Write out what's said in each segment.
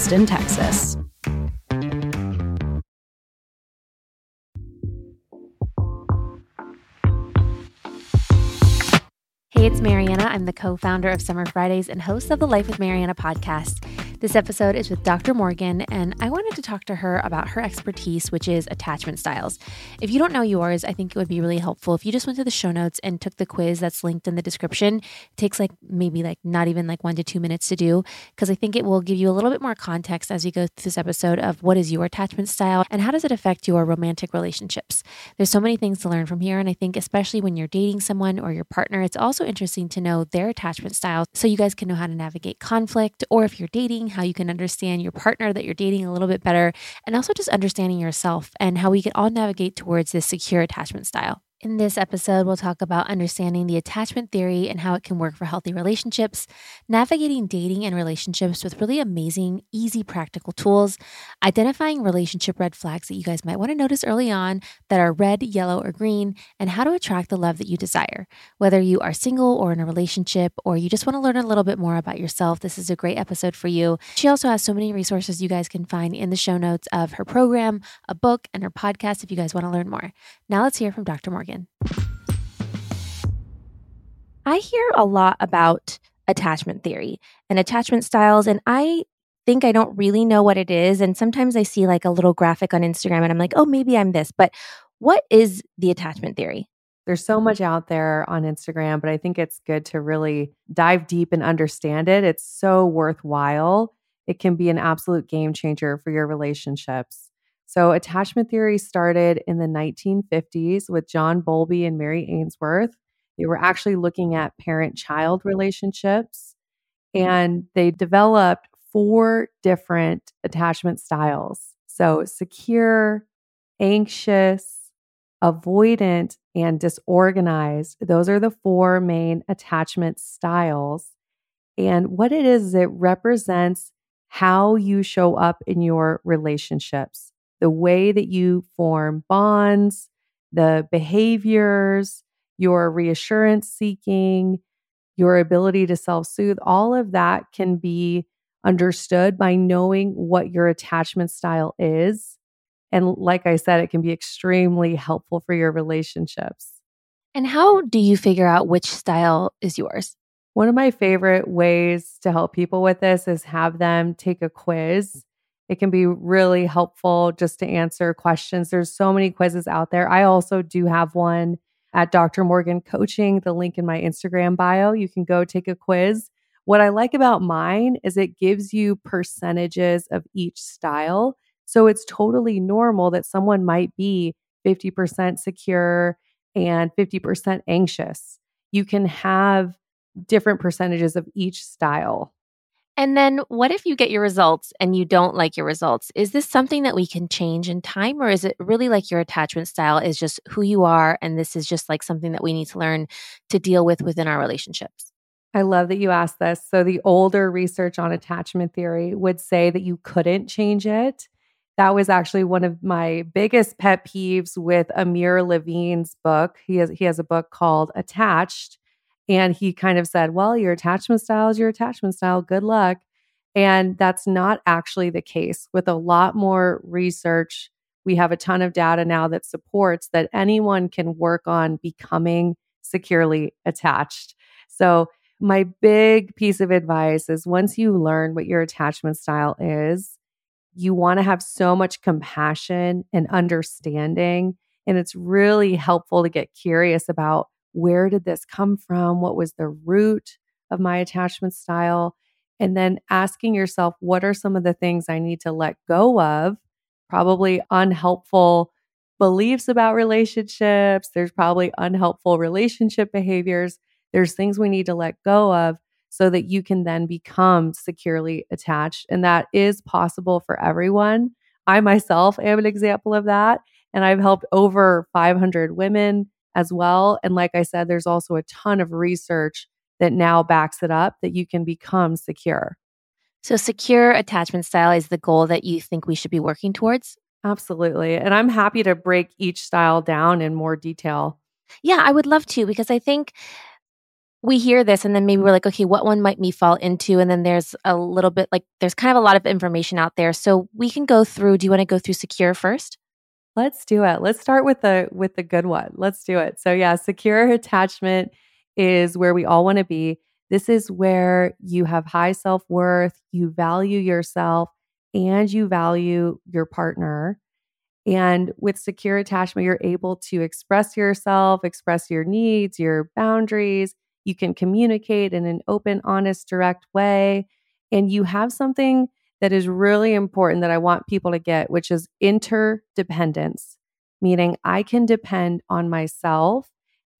Austin, Texas. Hey, it's Marianna. I'm the co founder of Summer Fridays and host of the Life with Marianna podcast. This episode is with Dr. Morgan, and I wanted to talk to her about her expertise, which is attachment styles. If you don't know yours, I think it would be really helpful if you just went to the show notes and took the quiz that's linked in the description. It takes like maybe like not even like one to two minutes to do, because I think it will give you a little bit more context as we go through this episode of what is your attachment style and how does it affect your romantic relationships. There's so many things to learn from here, and I think especially when you're dating someone or your partner, it's also interesting to know their attachment style so you guys can know how to navigate conflict, or if you're dating, how you can understand your partner that you're dating a little bit better, and also just understanding yourself and how we can all navigate towards this secure attachment style. In this episode, we'll talk about understanding the attachment theory and how it can work for healthy relationships, navigating dating and relationships with really amazing, easy, practical tools, identifying relationship red flags that you guys might want to notice early on that are red, yellow, or green, and how to attract the love that you desire. Whether you are single or in a relationship, or you just want to learn a little bit more about yourself, this is a great episode for you. She also has so many resources you guys can find in the show notes of her program, a book, and her podcast if you guys want to learn more. Now let's hear from Dr. Morgan. I hear a lot about attachment theory and attachment styles, and I think I don't really know what it is. And sometimes I see like a little graphic on Instagram and I'm like, oh, maybe I'm this. But what is the attachment theory? There's so much out there on Instagram, but I think it's good to really dive deep and understand it. It's so worthwhile. It can be an absolute game changer for your relationships. So, attachment theory started in the 1950s with John Bowlby and Mary Ainsworth. They were actually looking at parent child relationships and they developed four different attachment styles. So, secure, anxious, avoidant, and disorganized. Those are the four main attachment styles. And what it is, is it represents how you show up in your relationships the way that you form bonds, the behaviors, your reassurance seeking, your ability to self soothe, all of that can be understood by knowing what your attachment style is. And like I said, it can be extremely helpful for your relationships. And how do you figure out which style is yours? One of my favorite ways to help people with this is have them take a quiz it can be really helpful just to answer questions. There's so many quizzes out there. I also do have one at Dr. Morgan Coaching, the link in my Instagram bio. You can go take a quiz. What I like about mine is it gives you percentages of each style. So it's totally normal that someone might be 50% secure and 50% anxious. You can have different percentages of each style. And then what if you get your results and you don't like your results? Is this something that we can change in time or is it really like your attachment style is just who you are and this is just like something that we need to learn to deal with within our relationships? I love that you asked this. So the older research on attachment theory would say that you couldn't change it. That was actually one of my biggest pet peeves with Amir Levine's book. He has he has a book called Attached and he kind of said, Well, your attachment style is your attachment style. Good luck. And that's not actually the case. With a lot more research, we have a ton of data now that supports that anyone can work on becoming securely attached. So, my big piece of advice is once you learn what your attachment style is, you want to have so much compassion and understanding. And it's really helpful to get curious about where did this come from? What was the root of my attachment style? And then asking yourself, what are some of the things I need to let go of? Probably unhelpful beliefs about relationships. There's probably unhelpful relationship behaviors There's things we need to let go of so that you can then become securely attached. And that is possible for everyone. I myself am an example of that. And I've helped over 500 women as well. And like I said, there's also a ton of research that now backs it up that you can become secure. So, secure attachment style is the goal that you think we should be working towards? Absolutely. And I'm happy to break each style down in more detail. Yeah, I would love to because I think we hear this and then maybe we're like, okay, what one might me fall into? And then there's a little bit like there's kind of a lot of information out there. So we can go through. Do you want to go through secure first? Let's do it. Let's start with the with the good one. Let's do it. So yeah, secure attachment is where we all want to be. This is where you have high self-worth, you value yourself and you value your partner. And with secure attachment, you're able to express yourself, express your needs, your boundaries. You can communicate in an open, honest, direct way. And you have something that is really important that I want people to get, which is interdependence, meaning I can depend on myself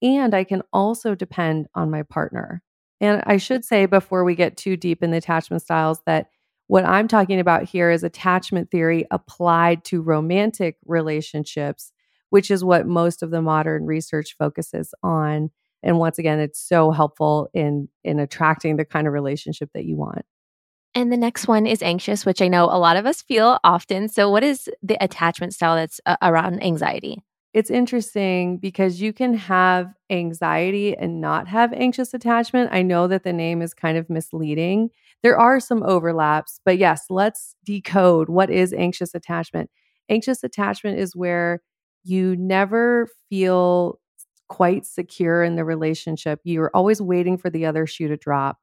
and I can also depend on my partner. And I should say before we get too deep in the attachment styles that what I'm talking about here is attachment theory applied to romantic relationships, which is what most of the modern research focuses on. And once again, it's so helpful in in attracting the kind of relationship that you want. And the next one is anxious, which I know a lot of us feel often. So, what is the attachment style that's uh, around anxiety? It's interesting because you can have anxiety and not have anxious attachment. I know that the name is kind of misleading. There are some overlaps, but yes, let's decode what is anxious attachment. Anxious attachment is where you never feel quite secure in the relationship. You're always waiting for the other shoe to drop.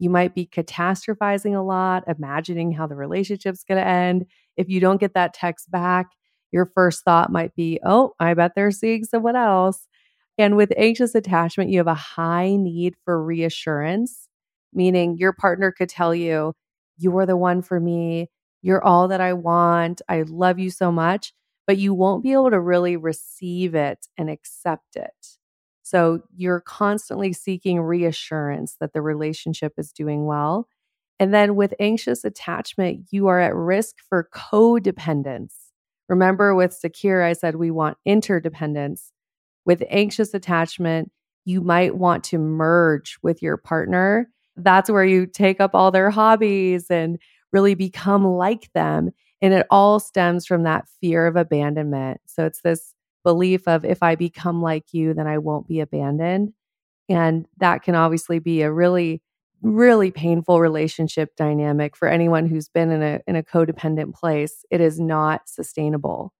You might be catastrophizing a lot, imagining how the relationship's going to end. If you don't get that text back, your first thought might be, oh, I bet they're seeing someone else. And with anxious attachment, you have a high need for reassurance, meaning your partner could tell you, you are the one for me. You're all that I want. I love you so much, but you won't be able to really receive it and accept it. So you're constantly seeking reassurance that the relationship is doing well. And then with anxious attachment, you are at risk for codependence. Remember, with secure, I said we want interdependence. With anxious attachment, you might want to merge with your partner. That's where you take up all their hobbies and really become like them. And it all stems from that fear of abandonment. So it's this belief of if I become like you, then I won't be abandoned. And that can obviously be a really, really painful relationship dynamic for anyone who's been in a in a codependent place. It is not sustainable.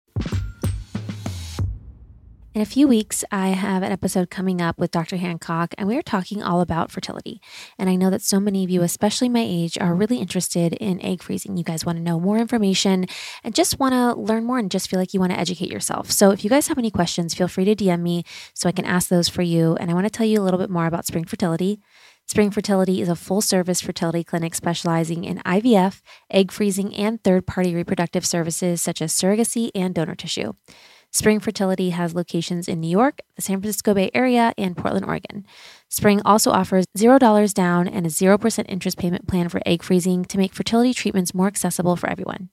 In a few weeks, I have an episode coming up with Dr. Hancock, and we are talking all about fertility. And I know that so many of you, especially my age, are really interested in egg freezing. You guys want to know more information and just want to learn more and just feel like you want to educate yourself. So if you guys have any questions, feel free to DM me so I can ask those for you. And I want to tell you a little bit more about Spring Fertility. Spring Fertility is a full service fertility clinic specializing in IVF, egg freezing, and third party reproductive services such as surrogacy and donor tissue. Spring Fertility has locations in New York, the San Francisco Bay Area, and Portland, Oregon. Spring also offers $0 down and a 0% interest payment plan for egg freezing to make fertility treatments more accessible for everyone.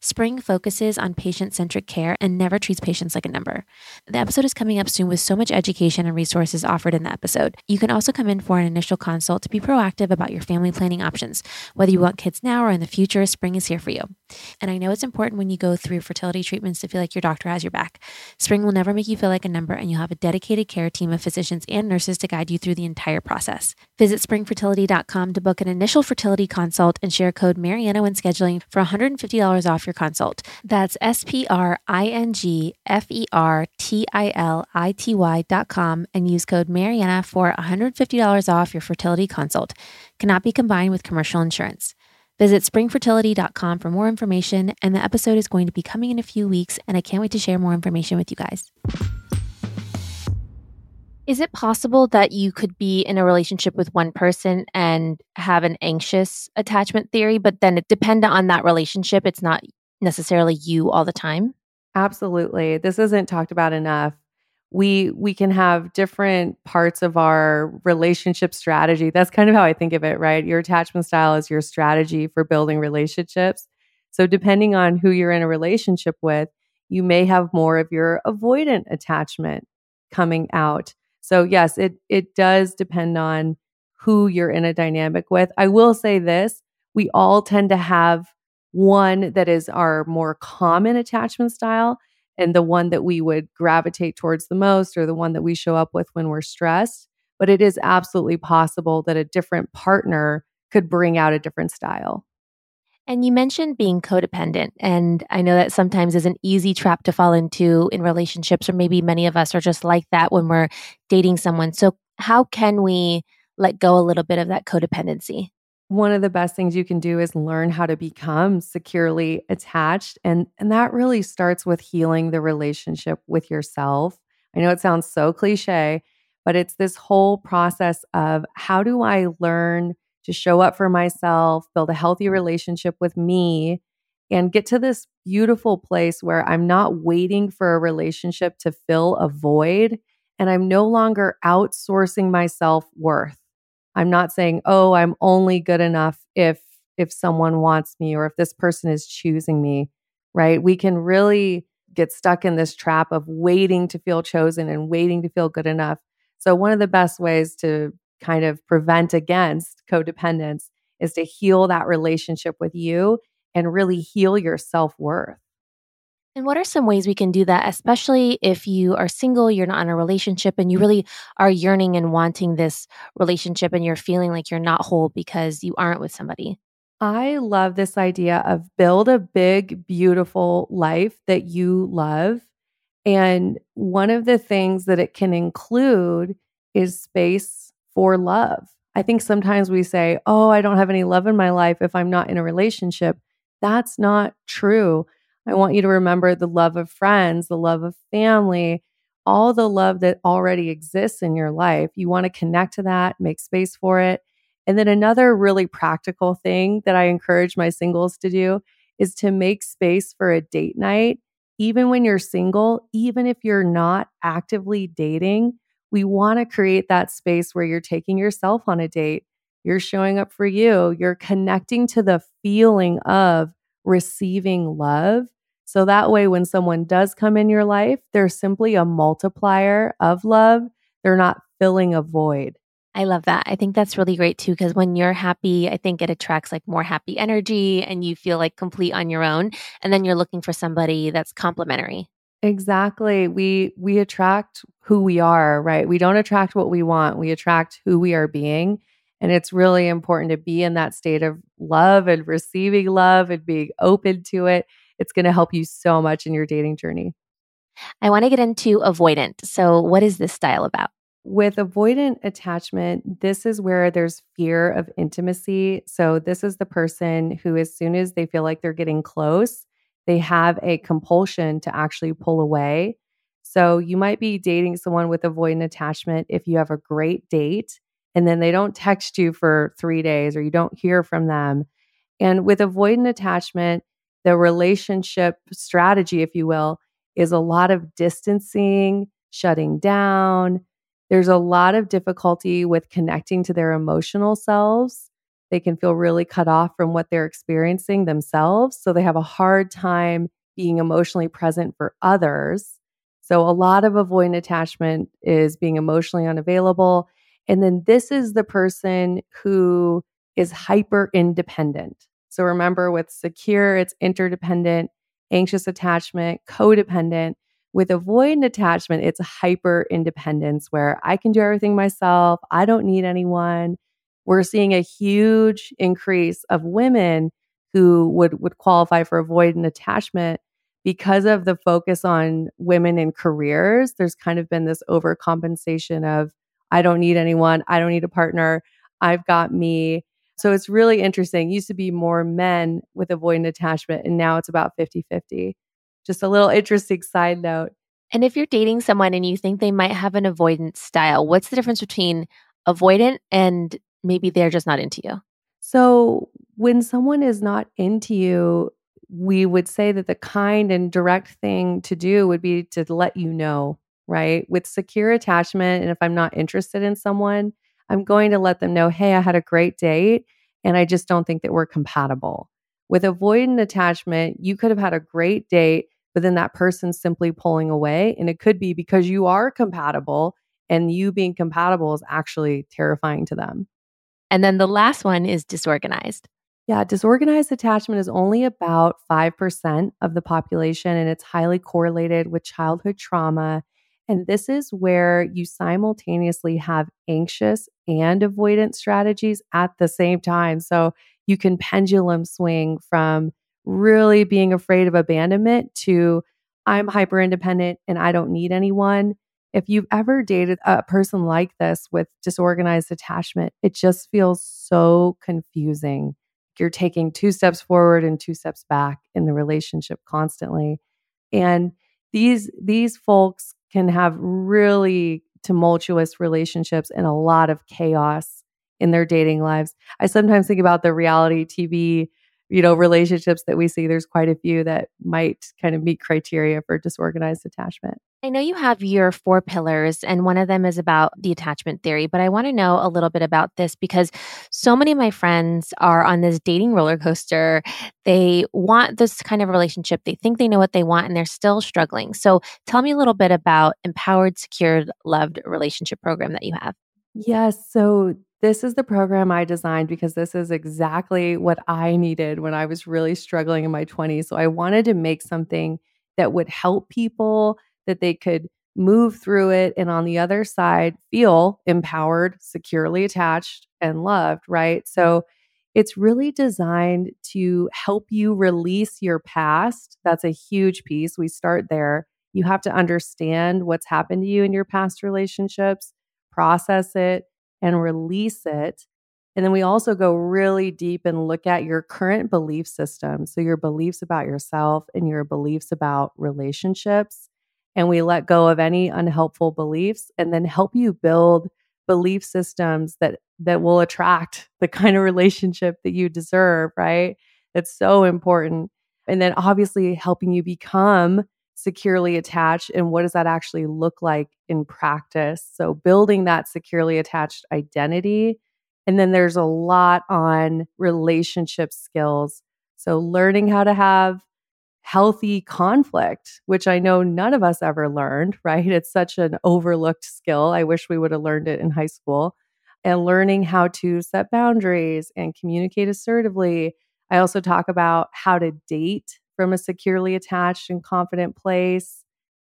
Spring focuses on patient centric care and never treats patients like a number. The episode is coming up soon with so much education and resources offered in the episode. You can also come in for an initial consult to be proactive about your family planning options. Whether you want kids now or in the future, Spring is here for you. And I know it's important when you go through fertility treatments to feel like your doctor has your back. Spring will never make you feel like a number, and you'll have a dedicated care team of physicians and nurses to guide you through the entire process. Visit springfertility.com to book an initial fertility consult and share code Marianna when scheduling for $150 off your consult. That's S P R I N G F E R T I L I T Y.com and use code Marianna for $150 off your fertility consult. Cannot be combined with commercial insurance. Visit springfertility.com for more information, and the episode is going to be coming in a few weeks, and I can't wait to share more information with you guys. Is it possible that you could be in a relationship with one person and have an anxious attachment theory, but then it depend on that relationship? It's not necessarily you all the time? Absolutely. This isn't talked about enough. we we can have different parts of our relationship strategy. That's kind of how I think of it, right? Your attachment style is your strategy for building relationships. So depending on who you're in a relationship with, you may have more of your avoidant attachment coming out. So yes, it it does depend on who you're in a dynamic with. I will say this, we all tend to have one that is our more common attachment style and the one that we would gravitate towards the most or the one that we show up with when we're stressed. But it is absolutely possible that a different partner could bring out a different style. And you mentioned being codependent. And I know that sometimes is an easy trap to fall into in relationships, or maybe many of us are just like that when we're dating someone. So, how can we let go a little bit of that codependency? one of the best things you can do is learn how to become securely attached and and that really starts with healing the relationship with yourself. I know it sounds so cliché, but it's this whole process of how do I learn to show up for myself, build a healthy relationship with me and get to this beautiful place where I'm not waiting for a relationship to fill a void and I'm no longer outsourcing my self-worth I'm not saying, "Oh, I'm only good enough if if someone wants me or if this person is choosing me." Right? We can really get stuck in this trap of waiting to feel chosen and waiting to feel good enough. So one of the best ways to kind of prevent against codependence is to heal that relationship with you and really heal your self-worth. And what are some ways we can do that, especially if you are single, you're not in a relationship, and you really are yearning and wanting this relationship and you're feeling like you're not whole because you aren't with somebody? I love this idea of build a big, beautiful life that you love. And one of the things that it can include is space for love. I think sometimes we say, Oh, I don't have any love in my life if I'm not in a relationship. That's not true. I want you to remember the love of friends, the love of family, all the love that already exists in your life. You want to connect to that, make space for it. And then another really practical thing that I encourage my singles to do is to make space for a date night. Even when you're single, even if you're not actively dating, we want to create that space where you're taking yourself on a date. You're showing up for you. You're connecting to the feeling of receiving love so that way, when someone does come in your life, they're simply a multiplier of love. They're not filling a void. I love that. I think that's really great too, because when you're happy, I think it attracts like more happy energy and you feel like complete on your own. And then you're looking for somebody that's complementary. Exactly. We we attract who we are, right? We don't attract what we want. We attract who we are being. And it's really important to be in that state of love and receiving love and being open to it it's going to help you so much in your dating journey. I want to get into avoidant. So, what is this style about? With avoidant attachment, this is where there's fear of intimacy. So, this is the person who, as soon as they feel like they're getting close, they have a compulsion to actually pull away. So, you might be dating someone with avoidant attachment if you have a great date and then they don't text you for three days or you don't hear from them. And with avoidant attachment, the relationship strategy, if you will, is a lot of distancing, shutting down. There's a lot of difficulty with connecting to their emotional selves. They can feel really cut off from what they're experiencing themselves. So they have a hard time being emotionally present for others. So a lot of avoidant attachment is being emotionally unavailable. And then this is the person who is hyper independent. So remember, with secure, it's interdependent, anxious attachment, codependent. With avoidant attachment, it's hyper independence where I can do everything myself. I don't need anyone. We're seeing a huge increase of women who would, would qualify for avoidant attachment because of the focus on women in careers. There's kind of been this overcompensation of, I don't need anyone. I don't need a partner. I've got me. So it's really interesting. It used to be more men with avoidant attachment, and now it's about 50 50. Just a little interesting side note. And if you're dating someone and you think they might have an avoidant style, what's the difference between avoidant and maybe they're just not into you? So when someone is not into you, we would say that the kind and direct thing to do would be to let you know right? With secure attachment, and if I'm not interested in someone, I'm going to let them know, hey, I had a great date and I just don't think that we're compatible. With avoidant attachment, you could have had a great date, but then that person's simply pulling away. And it could be because you are compatible and you being compatible is actually terrifying to them. And then the last one is disorganized. Yeah, disorganized attachment is only about 5% of the population, and it's highly correlated with childhood trauma. And this is where you simultaneously have anxious and avoidant strategies at the same time. So you can pendulum swing from really being afraid of abandonment to I'm hyper independent and I don't need anyone. If you've ever dated a person like this with disorganized attachment, it just feels so confusing. You're taking two steps forward and two steps back in the relationship constantly. And these these folks can have really tumultuous relationships and a lot of chaos in their dating lives. I sometimes think about the reality tv you know relationships that we see there's quite a few that might kind of meet criteria for disorganized attachment I know you have your four pillars, and one of them is about the attachment theory, but I want to know a little bit about this because so many of my friends are on this dating roller coaster. They want this kind of relationship, they think they know what they want, and they're still struggling. So tell me a little bit about Empowered, Secured, Loved Relationship Program that you have. Yes. So this is the program I designed because this is exactly what I needed when I was really struggling in my 20s. So I wanted to make something that would help people that they could move through it and on the other side feel empowered, securely attached, and loved, right? So it's really designed to help you release your past. That's a huge piece. We start there. You have to understand what's happened to you in your past relationships, process it, and release it. And then we also go really deep and look at your current belief system. So, your beliefs about yourself and your beliefs about relationships and we let go of any unhelpful beliefs and then help you build belief systems that that will attract the kind of relationship that you deserve, right? That's so important. And then obviously helping you become securely attached and what does that actually look like in practice? So building that securely attached identity and then there's a lot on relationship skills. So learning how to have healthy conflict, which I know none of us ever learned, right? It's such an overlooked skill. I wish we would have learned it in high school. And learning how to set boundaries and communicate assertively. I also talk about how to date from a securely attached and confident place,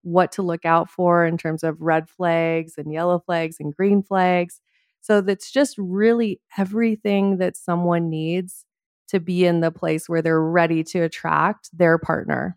what to look out for in terms of red flags and yellow flags and green flags. So that's just really everything that someone needs to be in the place where they're ready to attract their partner.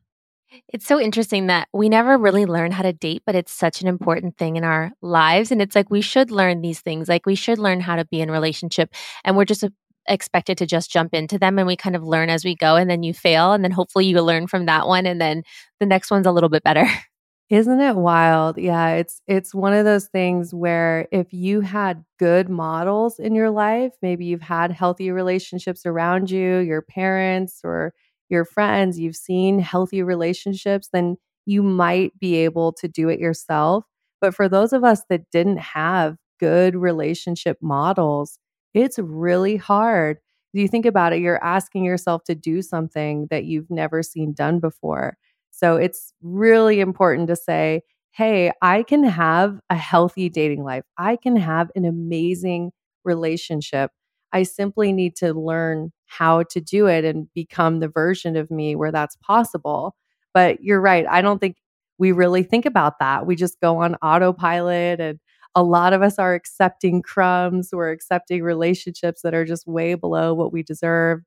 It's so interesting that we never really learn how to date, but it's such an important thing in our lives. And it's like we should learn these things. Like we should learn how to be in relationship. And we're just expected to just jump into them and we kind of learn as we go. And then you fail. And then hopefully you learn from that one. And then the next one's a little bit better. Isn't it wild? Yeah, it's it's one of those things where if you had good models in your life, maybe you've had healthy relationships around you, your parents or your friends, you've seen healthy relationships, then you might be able to do it yourself. But for those of us that didn't have good relationship models, it's really hard. You think about it? You're asking yourself to do something that you've never seen done before. So it's really important to say, hey, I can have a healthy dating life. I can have an amazing relationship. I simply need to learn how to do it and become the version of me where that's possible. But you're right. I don't think we really think about that. We just go on autopilot and a lot of us are accepting crumbs. We're accepting relationships that are just way below what we deserve.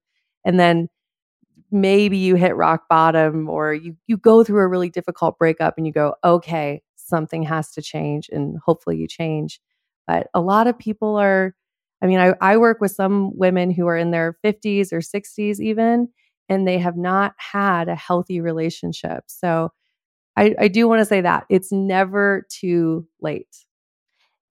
And then maybe you hit rock bottom or you you go through a really difficult breakup and you go, okay, something has to change and hopefully you change. But a lot of people are, I mean, I, I work with some women who are in their 50s or 60s even, and they have not had a healthy relationship. So I, I do want to say that it's never too late.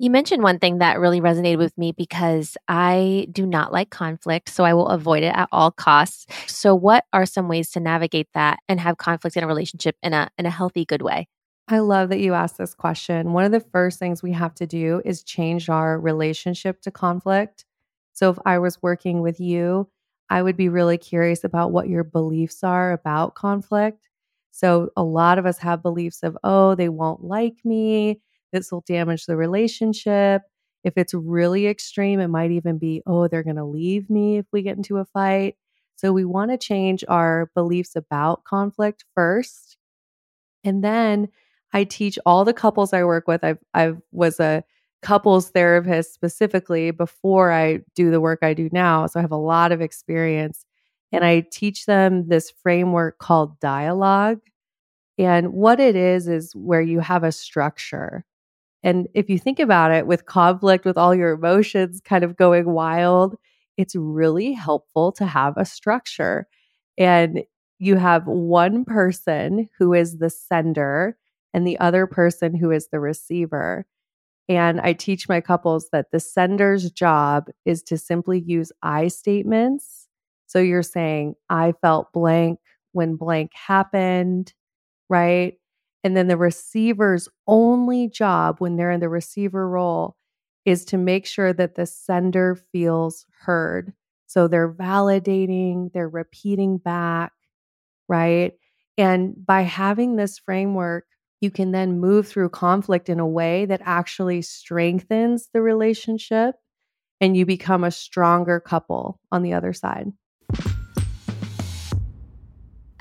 You mentioned one thing that really resonated with me because I do not like conflict, so I will avoid it at all costs. So what are some ways to navigate that and have conflict in a relationship in a in a healthy good way? I love that you asked this question. One of the first things we have to do is change our relationship to conflict. So, if I was working with you, I would be really curious about what your beliefs are about conflict. So, a lot of us have beliefs of, oh, they won't like me. This will damage the relationship. If it's really extreme, it might even be, oh, they're going to leave me if we get into a fight. So, we want to change our beliefs about conflict first. And then I teach all the couples I work with. I've I was a couples therapist specifically before I do the work I do now, so I have a lot of experience and I teach them this framework called dialogue. And what it is is where you have a structure. And if you think about it with conflict with all your emotions kind of going wild, it's really helpful to have a structure. And you have one person who is the sender and the other person who is the receiver. And I teach my couples that the sender's job is to simply use I statements. So you're saying, I felt blank when blank happened, right? And then the receiver's only job when they're in the receiver role is to make sure that the sender feels heard. So they're validating, they're repeating back, right? And by having this framework, you can then move through conflict in a way that actually strengthens the relationship and you become a stronger couple on the other side.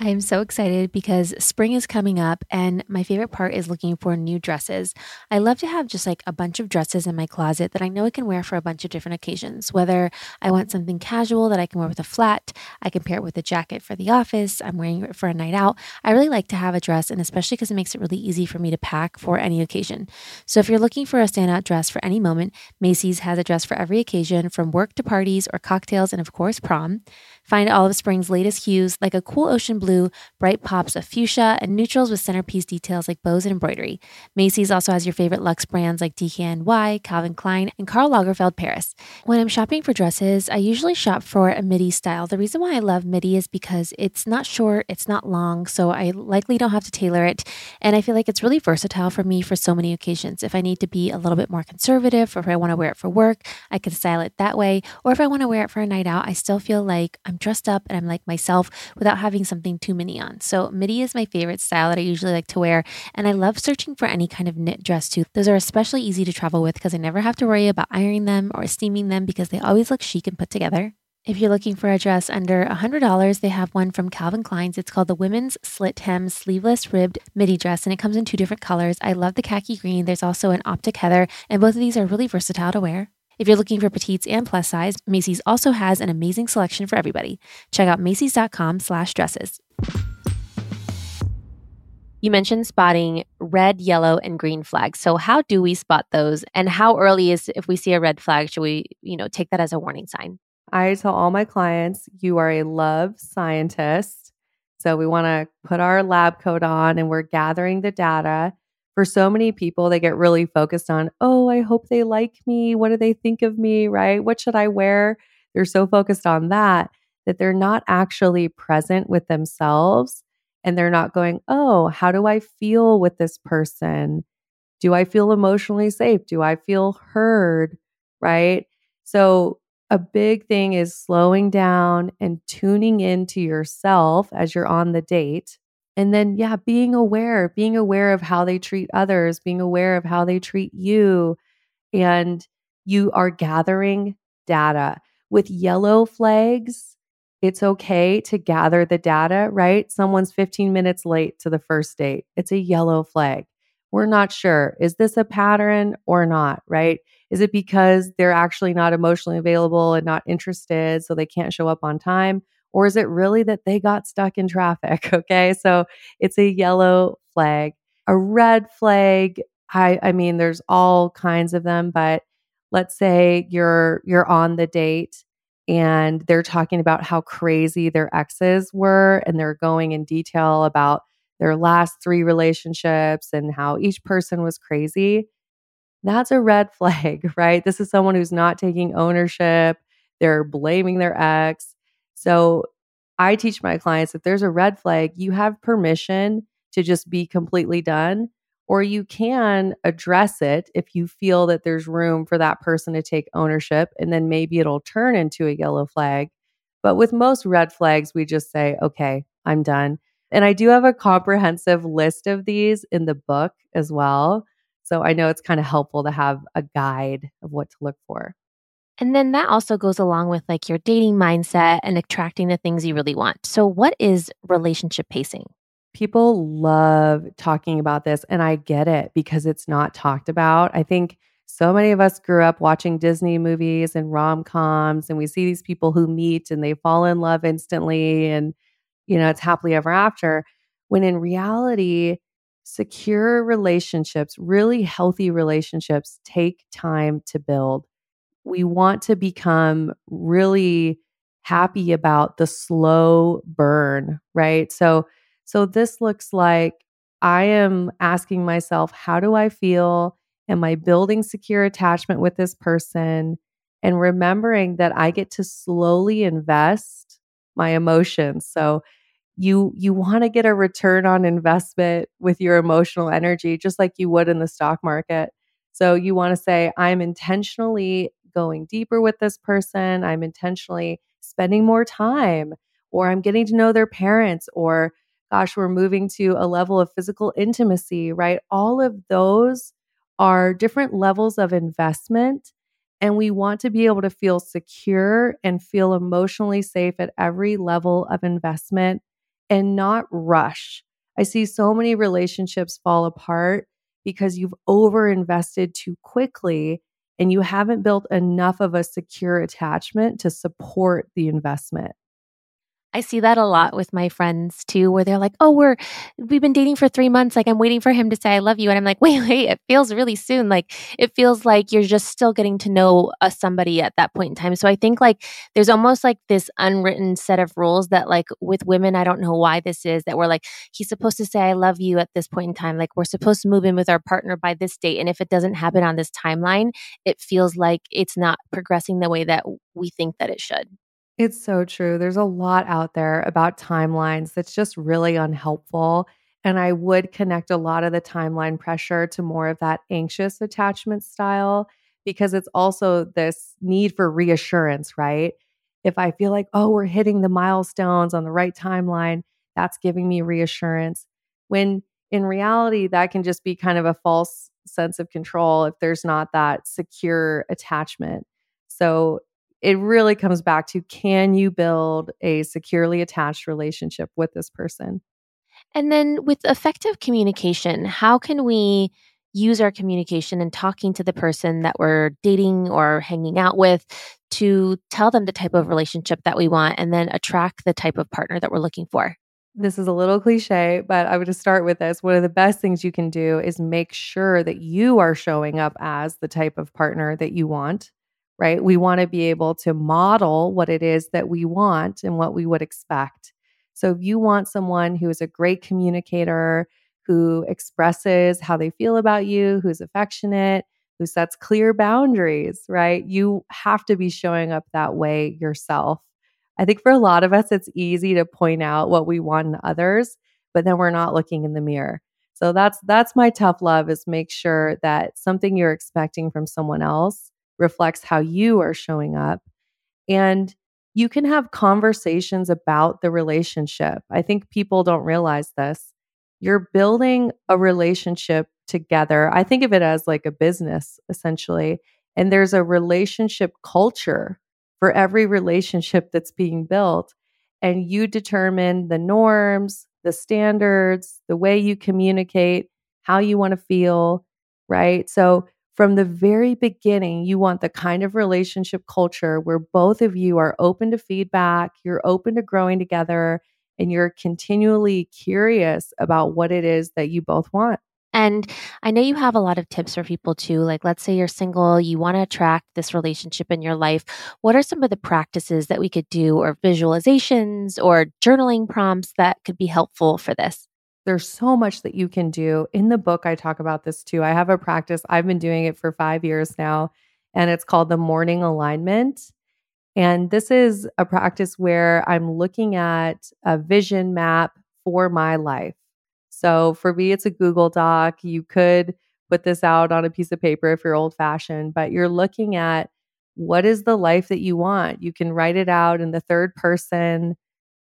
I am so excited because spring is coming up and my favorite part is looking for new dresses. I love to have just like a bunch of dresses in my closet that I know I can wear for a bunch of different occasions. Whether I want something casual that I can wear with a flat, I can pair it with a jacket for the office, I'm wearing it for a night out. I really like to have a dress and especially because it makes it really easy for me to pack for any occasion. So if you're looking for a standout dress for any moment, Macy's has a dress for every occasion from work to parties or cocktails and of course prom. Find all of spring's latest hues like a cool ocean blue bright pops of fuchsia, and neutrals with centerpiece details like bows and embroidery. Macy's also has your favorite luxe brands like DKNY, Calvin Klein, and Karl Lagerfeld Paris. When I'm shopping for dresses, I usually shop for a midi style. The reason why I love midi is because it's not short, it's not long, so I likely don't have to tailor it. And I feel like it's really versatile for me for so many occasions. If I need to be a little bit more conservative, or if I want to wear it for work, I can style it that way. Or if I want to wear it for a night out, I still feel like I'm dressed up and I'm like myself without having something too mini on. So midi is my favorite style that I usually like to wear. And I love searching for any kind of knit dress too. Those are especially easy to travel with because I never have to worry about ironing them or steaming them because they always look chic and put together. If you're looking for a dress under $100, they have one from Calvin Klein's. It's called the Women's Slit Hem Sleeveless Ribbed Midi Dress, and it comes in two different colors. I love the khaki green. There's also an optic heather, and both of these are really versatile to wear. If you're looking for petites and plus size, Macy's also has an amazing selection for everybody. Check out macys.com slash dresses. You mentioned spotting red, yellow, and green flags. So how do we spot those? And how early is if we see a red flag, should we, you know, take that as a warning sign? I tell all my clients, you are a love scientist. So we want to put our lab coat on and we're gathering the data for so many people, they get really focused on, oh, I hope they like me. What do they think of me? Right? What should I wear? They're so focused on that that they're not actually present with themselves and they're not going, oh, how do I feel with this person? Do I feel emotionally safe? Do I feel heard? Right? So, a big thing is slowing down and tuning into yourself as you're on the date and then, yeah, being aware, being aware of how they treat others, being aware of how they treat you. And you are gathering data. With yellow flags, it's okay to gather the data, right? Someone's 15 minutes late to the first date. It's a yellow flag. We're not sure. Is this a pattern or not, right? Is it because they're actually not emotionally available and not interested, so they can't show up on time? Or is it really that they got stuck in traffic? Okay. So it's a yellow flag. A red flag, I, I mean, there's all kinds of them, but let's say you're you're on the date and they're talking about how crazy their exes were and they're going in detail about their last three relationships and how each person was crazy that's a red flag right this is someone who's not taking ownership they're blaming their ex so I teach my clients if there's a red flag, you have permission to just be completely done, or you can address it if you feel that there's room for that person to take ownership and then maybe it'll turn into a yellow flag. But with most red flags, we just say, okay, I'm done. And I do have a comprehensive list of these in the book as well. So I know it's kind of helpful to have a guide of what to look for. And then that also goes along with like your dating mindset and attracting the things you really want. So, what is relationship pacing? People love talking about this, and I get it because it's not talked about. I think so many of us grew up watching Disney movies and rom coms, and we see these people who meet and they fall in love instantly, and you know, it's happily ever after. When in reality, secure relationships, really healthy relationships, take time to build. We want to become really happy about the slow burn, right? So, so this looks like I am asking myself, how do I feel? Am I building secure attachment with this person? And remembering that I get to slowly invest my emotions. So you you want to get a return on investment with your emotional energy just like you would in the stock market. So you want to say I'm intentionally going deeper with this person, I'm intentionally spending more time or I'm getting to know their parents or gosh, we're moving to a level of physical intimacy, right? All of those are different levels of investment. And we want to be able to feel secure and feel emotionally safe at every level of investment and not rush. I see so many relationships fall apart because you've over invested too quickly and you haven't built enough of a secure attachment to support the investment. I see that a lot with my friends too, where they're like, "Oh, we're we've been dating for three months. Like, I'm waiting for him to say I love you," and I'm like, "Wait, wait! It feels really soon. Like, it feels like you're just still getting to know a somebody at that point in time." So I think like there's almost like this unwritten set of rules that like with women, I don't know why this is that we're like he's supposed to say I love you at this point in time. Like we're supposed to move in with our partner by this date, and if it doesn't happen on this timeline, it feels like it's not progressing the way that we think that it should. It's so true. There's a lot out there about timelines that's just really unhelpful. And I would connect a lot of the timeline pressure to more of that anxious attachment style because it's also this need for reassurance, right? If I feel like, oh, we're hitting the milestones on the right timeline, that's giving me reassurance. When in reality, that can just be kind of a false sense of control if there's not that secure attachment. So it really comes back to can you build a securely attached relationship with this person? And then with effective communication, how can we use our communication and talking to the person that we're dating or hanging out with to tell them the type of relationship that we want and then attract the type of partner that we're looking for? This is a little cliche, but I would just start with this. One of the best things you can do is make sure that you are showing up as the type of partner that you want right? We want to be able to model what it is that we want and what we would expect. So if you want someone who is a great communicator, who expresses how they feel about you, who's affectionate, who sets clear boundaries, right? You have to be showing up that way yourself. I think for a lot of us, it's easy to point out what we want in others, but then we're not looking in the mirror. So that's that's my tough love is make sure that something you're expecting from someone else reflects how you are showing up. And you can have conversations about the relationship. I think people don't realize this. You're building a relationship together. I think of it as like a business, essentially. And there's a relationship culture for every relationship that's being built. And you determine the norms, the standards, the way you communicate, how you want to feel, right? So from the very beginning, you want the kind of relationship culture where both of you are open to feedback, you're open to growing together, and you're continually curious about what it is that you both want. And I know you have a lot of tips for people too. Like, let's say you're single, you want to attract this relationship in your life. What are some of the practices that we could do, or visualizations, or journaling prompts that could be helpful for this? There's so much that you can do. In the book, I talk about this too. I have a practice, I've been doing it for five years now, and it's called the morning alignment. And this is a practice where I'm looking at a vision map for my life. So for me, it's a Google Doc. You could put this out on a piece of paper if you're old fashioned, but you're looking at what is the life that you want. You can write it out in the third person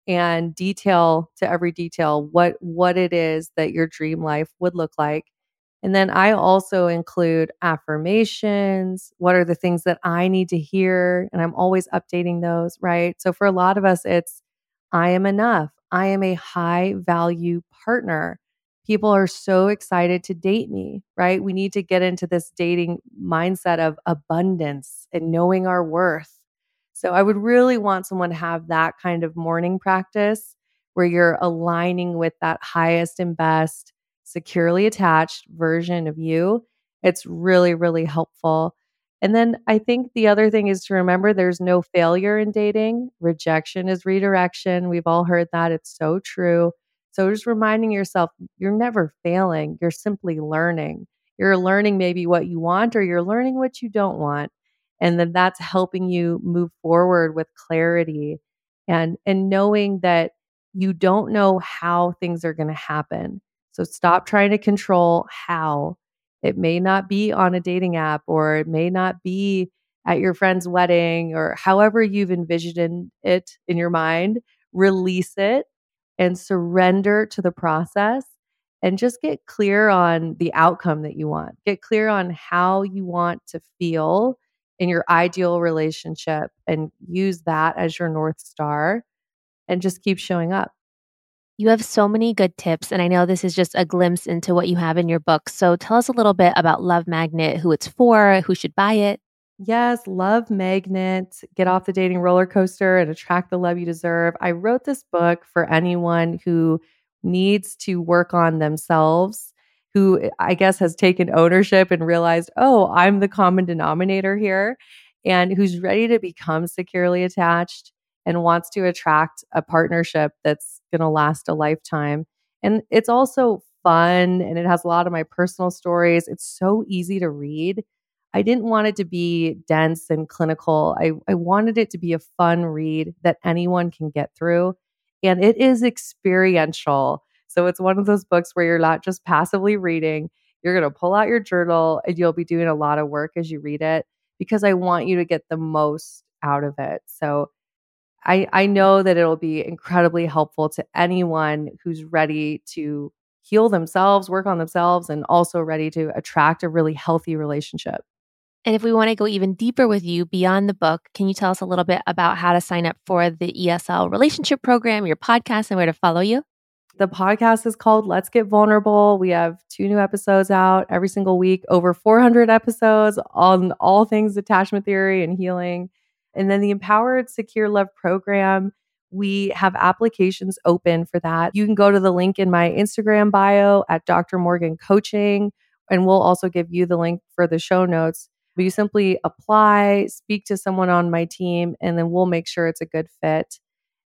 and detail to every detail what what it is that your dream life would look like and then I also include affirmations. What are the things that I need to hear? And I'm always updating those, right? So for a lot of us, it's I am enough. I am a high value partner. People are so excited to date me, right? We need to get into this dating mindset of abundance and knowing our worth. So I would really want someone to have that kind of morning practice where you're aligning with that highest and best securely attached version of you. It's really, really helpful. And then I think the other thing is to remember there's no failure in dating. Rejection is redirection. We've all heard that. It's so true. So just reminding yourself you're never failing, you're simply learning. You're learning maybe what you want or you're learning what you don't want. And then that's helping you move forward with clarity and and knowing that you don't know how things are going to happen. So stop trying to control how. It may not be on a dating app or it may not be at your friend's wedding or however you've envisioned it in your mind. Release it and surrender to the process and just get clear on the outcome that you want. Get clear on how you want to feel in your ideal relationship and use that as your North Star and just keep showing up. You have so many good tips, and I know this is just a glimpse into what you have in your book. So tell us a little bit about Love Magnet, who it's for, who should buy it. Yes, Love Magnet, get off the dating roller coaster and attract the love you deserve. I wrote this book for anyone who needs to work on themselves, who eh, I guess has taken ownership and realized, oh, I'm the common denominator here, and who's ready to become securely attached and wants to attract a partnership that's going to last a lifetime. And it's also fun and it has a lot of my personal stories. It's so easy to read. I didn't want it to be dense and clinical. I, I wanted it to be a fun read that anyone can get through. And it is experiential. So it's one of those books where you're not just passively reading, you're going to pull out your journal and you'll be doing a lot of work as you read it because I want you to get the most out of it. So I, I know that it'll be incredibly helpful to anyone who's ready to heal themselves, work on themselves, and also ready to attract a really healthy relationship. And if we want to go even deeper with you beyond the book, can you tell us a little bit about how to sign up for the ESL relationship program, your podcast, and where to follow you? The podcast is called Let's Get Vulnerable. We have two new episodes out every single week, over 400 episodes on all things attachment theory and healing. And then the Empowered Secure Love program, we have applications open for that. You can go to the link in my Instagram bio at Dr. Morgan Coaching, and we'll also give you the link for the show notes. But you simply apply, speak to someone on my team, and then we'll make sure it's a good fit.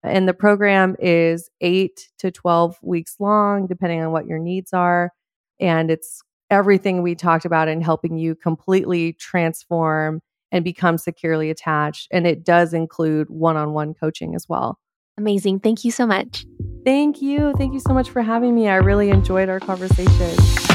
And the program is eight to 12 weeks long, depending on what your needs are. And it's everything we talked about in helping you completely transform and become securely attached. And it does include one on one coaching as well. Amazing. Thank you so much. Thank you. Thank you so much for having me. I really enjoyed our conversation.